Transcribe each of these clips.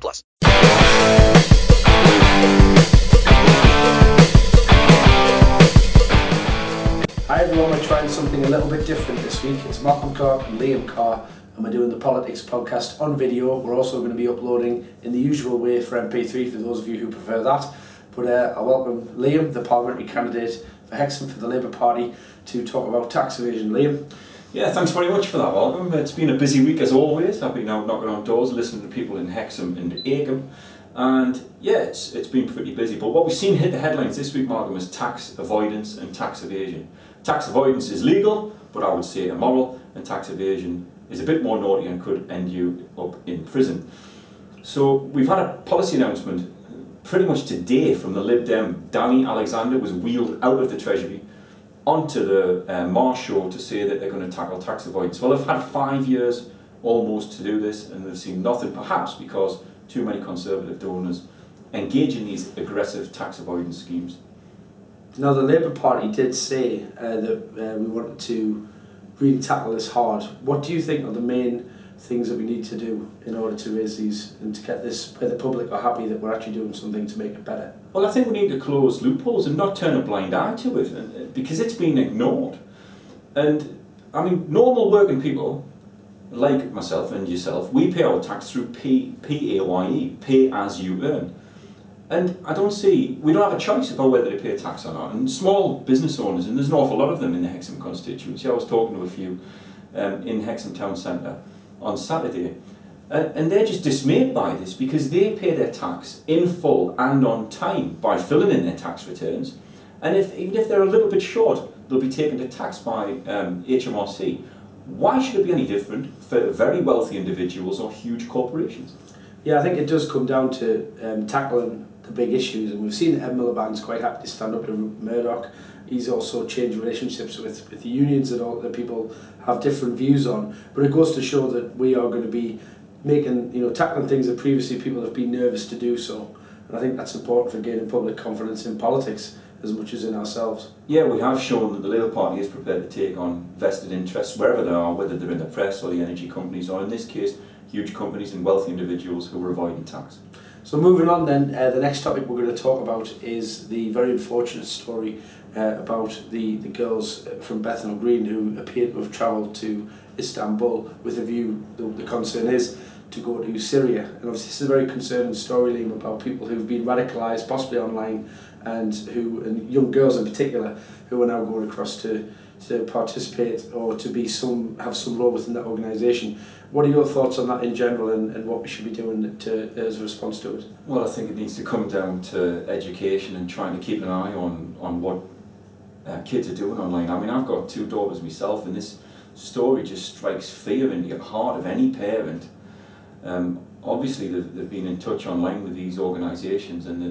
plus. Hi everyone, we're trying something a little bit different this week. It's Malcolm Clark and Liam Carr, and we're doing the Politics podcast on video. We're also going to be uploading in the usual way for MP3 for those of you who prefer that. But uh, I welcome Liam, the parliamentary candidate for Hexham for the Labour Party, to talk about tax evasion. Liam, Yeah, thanks very much for that, Malcolm. It's been a busy week as always. I've been out knocking on doors, listening to people in Hexham and Acomb. And yeah, it's, it's been pretty busy. But what we've seen hit the headlines this week, Malcolm, is tax avoidance and tax evasion. Tax avoidance is legal, but I would say immoral, and tax evasion is a bit more naughty and could end you up in prison. So we've had a policy announcement pretty much today from the Lib Dem. Danny Alexander was wheeled out of the Treasury onto the uh, to say that they're going to tackle tax avoidance. Well, they've had five years almost to do this, and they've seen nothing, perhaps because too many Conservative donors engage in these aggressive tax avoidance schemes. now the Labour Party did say uh, that uh, we wanted to really tackle this hard. What do you think are the main things that we need to do in order to raise these and to get this where the public are happy that we're actually doing something to make it better? Well, I think we need to close loopholes and not turn a blind eye to it, because it's been ignored. And I mean, normal working people, like myself and yourself, we pay our tax through P, P-A-Y-E, pay as you earn. And I don't see, we don't have a choice about whether to pay tax or not. And small business owners, and there's an awful lot of them in the Hexham constituency, I was talking to a few um, in Hexham Town Centre on Saturday, and, and they're just dismayed by this because they pay their tax in full and on time by filling in their tax returns. And if, even if they're a little bit short, they'll be taken to tax by um, HMRC. Why should it be any different for very wealthy individuals or huge corporations? Yeah, I think it does come down to um, tackling the big issues, and we've seen Ed Miliband's quite happy to stand up to Murdoch. He's also changed relationships with, with the unions and all that people have different views on. But it goes to show that we are going to be making, you know, tackling things that previously people have been nervous to do so. And I think that's important for gaining public confidence in politics as much as in ourselves. Yeah, we have shown that the Labour Party is prepared to take on vested interests wherever they are, whether they're in the press or the energy companies, or in this case, huge companies and wealthy individuals who are avoiding tax. So moving on then, uh, the next topic we're going to talk about is the very unfortunate story uh, about the, the girls from Bethnal Green who appear to have travelled to Istanbul with a view, the, the concern is, to go to Syria. And obviously this is a very concerning story, Liam, about people who've been radicalised, possibly online, and who, and young girls in particular, who are now going across to, to participate or to be some, have some role within that organisation. What are your thoughts on that in general and, and what we should be doing to, as a response to it? Well, I think it needs to come down to education and trying to keep an eye on, on what uh, kids are doing online. I mean, I've got two daughters myself, and this story just strikes fear into the heart of any parent. Um, obviously, they've, they've been in touch online with these organisations and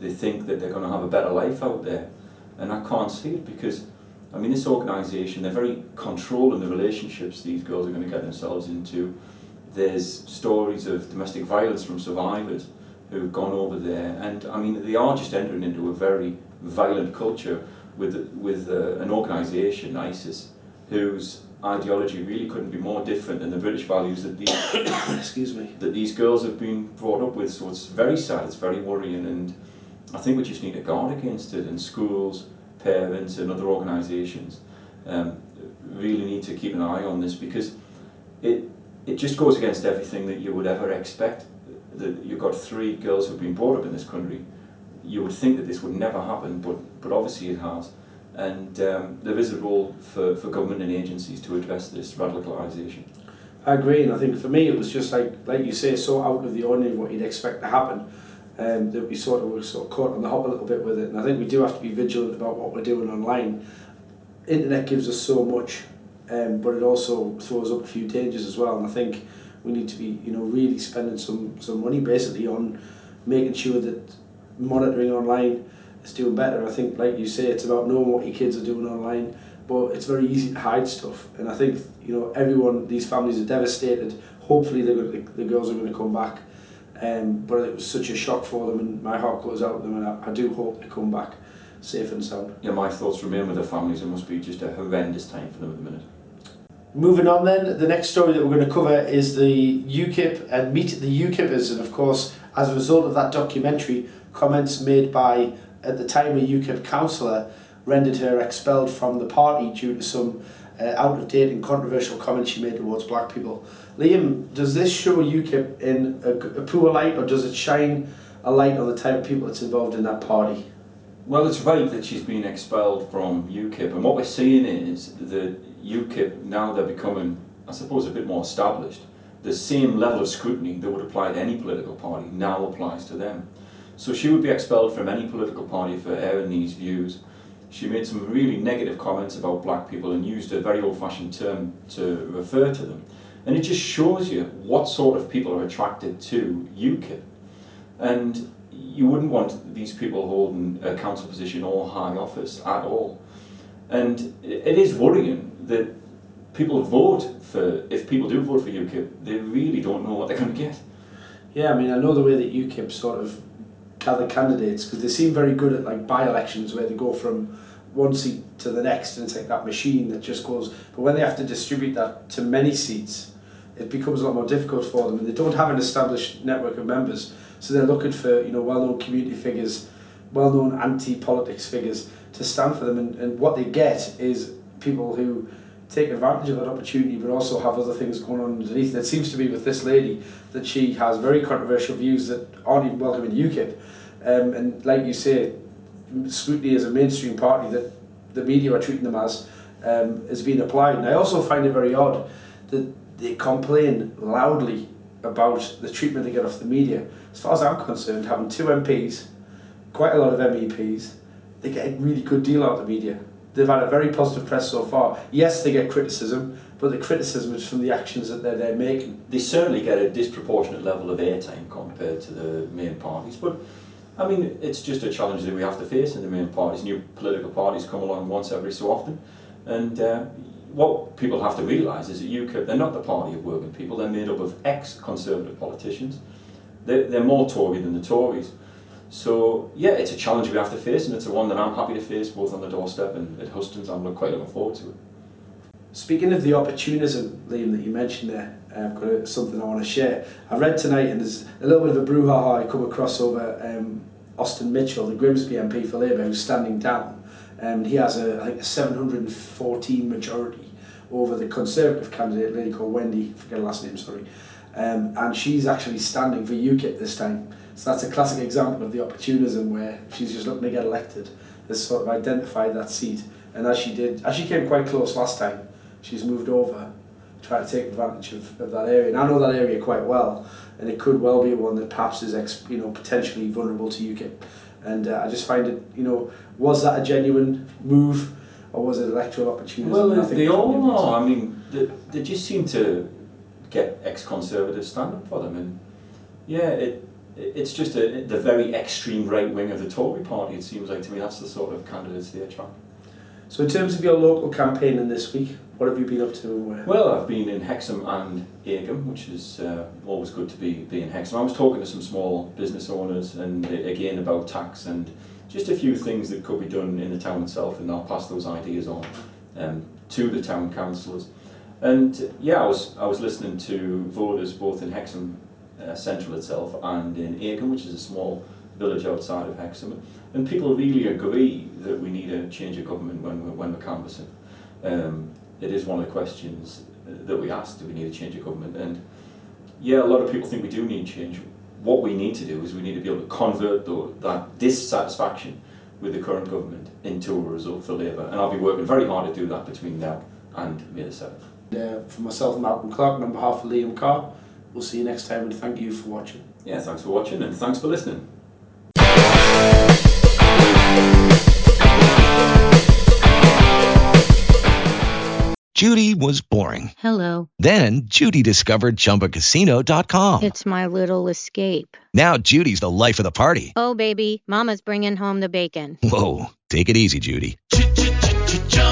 they, they think that they're going to have a better life out there. And I can't see it because, I mean, this organisation, they're very controlling the relationships these girls are going to get themselves into. There's stories of domestic violence from survivors who've gone over there. And I mean, they are just entering into a very violent culture with, with uh, an organisation, ISIS, whose ideology really couldn't be more different than the British values that these, Excuse me. that these girls have been brought up with. So it's very sad, it's very worrying, and I think we just need to guard against it. in schools, parents, and other organisations um, really need to keep an eye on this because it it just goes against everything that you would ever expect. That you've got three girls who've been brought up in this country. You would think that this would never happen, but but obviously it has. And um, there is a role for, for government and agencies to address this radicalisation. I agree, and I think for me it was just like like you say, so out of the ordinary what you'd expect to happen. Um, that we sort of were sort of caught on the hop a little bit with it, and I think we do have to be vigilant about what we're doing online. Internet gives us so much, um, but it also throws up a few dangers as well. And I think we need to be you know really spending some some money basically on making sure that monitoring online is doing better. I think, like you say, it's about knowing what your kids are doing online, but it's very easy to hide stuff. And I think you know everyone, these families are devastated. Hopefully, they're to, the girls are going to come back. Um, but it was such a shock for them, and my heart goes out to them, and I, I do hope they come back safe and sound. Yeah, my thoughts remain with the families. It must be just a horrendous time for them at the minute. Moving on then, the next story that we're going to cover is the UKIP and Meet the UKIPers. And of course, as a result of that documentary, comments made by, at the time, a UKIP councillor rendered her expelled from the party due to some uh, out of date and controversial comments she made towards black people. Liam, does this show UKIP in a, a poor light or does it shine a light on the type of people that's involved in that party? Well, it's right that she's been expelled from UKIP, and what we're seeing is that UKIP, now they're becoming, I suppose, a bit more established, the same level of scrutiny that would apply to any political party now applies to them. So she would be expelled from any political party for airing these views. She made some really negative comments about black people and used a very old fashioned term to refer to them. And it just shows you what sort of people are attracted to UKIP. And you wouldn't want these people holding a council position or high office at all. And it is worrying that people vote for, if people do vote for UKIP, they really don't know what they're going to get. Yeah, I mean, I know the way that UKIP sort of gather candidates because they seem very good at like by-elections where they go from one seat to the next and it's like that machine that just goes. But when they have to distribute that to many seats, it becomes a lot more difficult for them and they don't have an established network of members. So they're looking for you know well-known community figures, well-known anti-politics figures to stand for them. And, and what they get is people who take advantage of that opportunity but also have other things going on underneath. It seems to be with this lady that she has very controversial views that aren't even welcome in UKIP. Um, and like you say, scrutiny as a mainstream party that the media are treating them as um, is being applied. And I also find it very odd that they complain loudly about the treatment they get off the media. As far as I'm concerned, having two MPs, quite a lot of MEPs, they get a really good deal out of the media. They've had a very positive press so far. Yes, they get criticism, but the criticism is from the actions that they're, they're making. They certainly get a disproportionate level of airtime compared to the main parties, but I mean, it's just a challenge that we have to face in the main parties. New political parties come along once every so often, and uh, what people have to realise is that UKIP, they're not the party of working people, they're made up of ex-conservative politicians. They're, they're more Tory than the Tories. So, yeah, it's a challenge we have to face, and it's a one that I'm happy to face both on the doorstep and at Hustings. I'm quite looking forward to it. Speaking of the opportunism, Liam, that you mentioned there, I've got something I want to share. I read tonight, and there's a little bit of a brouhaha I come across over um, Austin Mitchell, the Grimsby MP for Labour, who's standing down. Um, he has a, I think, a 714 majority over the Conservative candidate, lady called Wendy, forget her last name, sorry. Um, and she's actually standing for UKIP this time. So that's a classic example of the opportunism where she's just looking to get elected, has sort of identified that seat. And as she did, as she came quite close last time, she's moved over, try to take advantage of, of that area. And I know that area quite well, and it could well be one that perhaps is ex, you know potentially vulnerable to UKIP. And uh, I just find it, you know, was that a genuine move, or was it electoral opportunism? Well, they all are. I mean, they, they just seem to get ex-conservatives stand up for them, and yeah, it it's just a, the very extreme right wing of the Tory party. It seems like to me that's the sort of candidates they attract. So in terms of your local campaign in this week, what have you been up to? Well, I've been in Hexham and Acomb, which is uh, always good to be, be in Hexham. I was talking to some small business owners and uh, again about tax and just a few things that could be done in the town itself, and I'll pass those ideas on um, to the town councillors. And uh, yeah, I was I was listening to voters both in Hexham uh, Central itself and in Acomb, which is a small village outside of Hexham, and people really agree that we need a change of government when we're, when we're canvassing. Um, it is one of the questions that we ask: Do we need a change of government? And yeah, a lot of people think we do need change. What we need to do is we need to be able to convert though, that dissatisfaction with the current government into a result for Labour, and I'll be working very hard to do that between now and May the seventh. Uh, for myself, Malcolm Clark, and on behalf of Liam Carr, we'll see you next time and thank you for watching. Yeah, thanks for watching and thanks for listening. Judy was boring. Hello. Then Judy discovered ChumbaCasino.com. It's my little escape. Now Judy's the life of the party. Oh, baby, Mama's bringing home the bacon. Whoa, take it easy, Judy.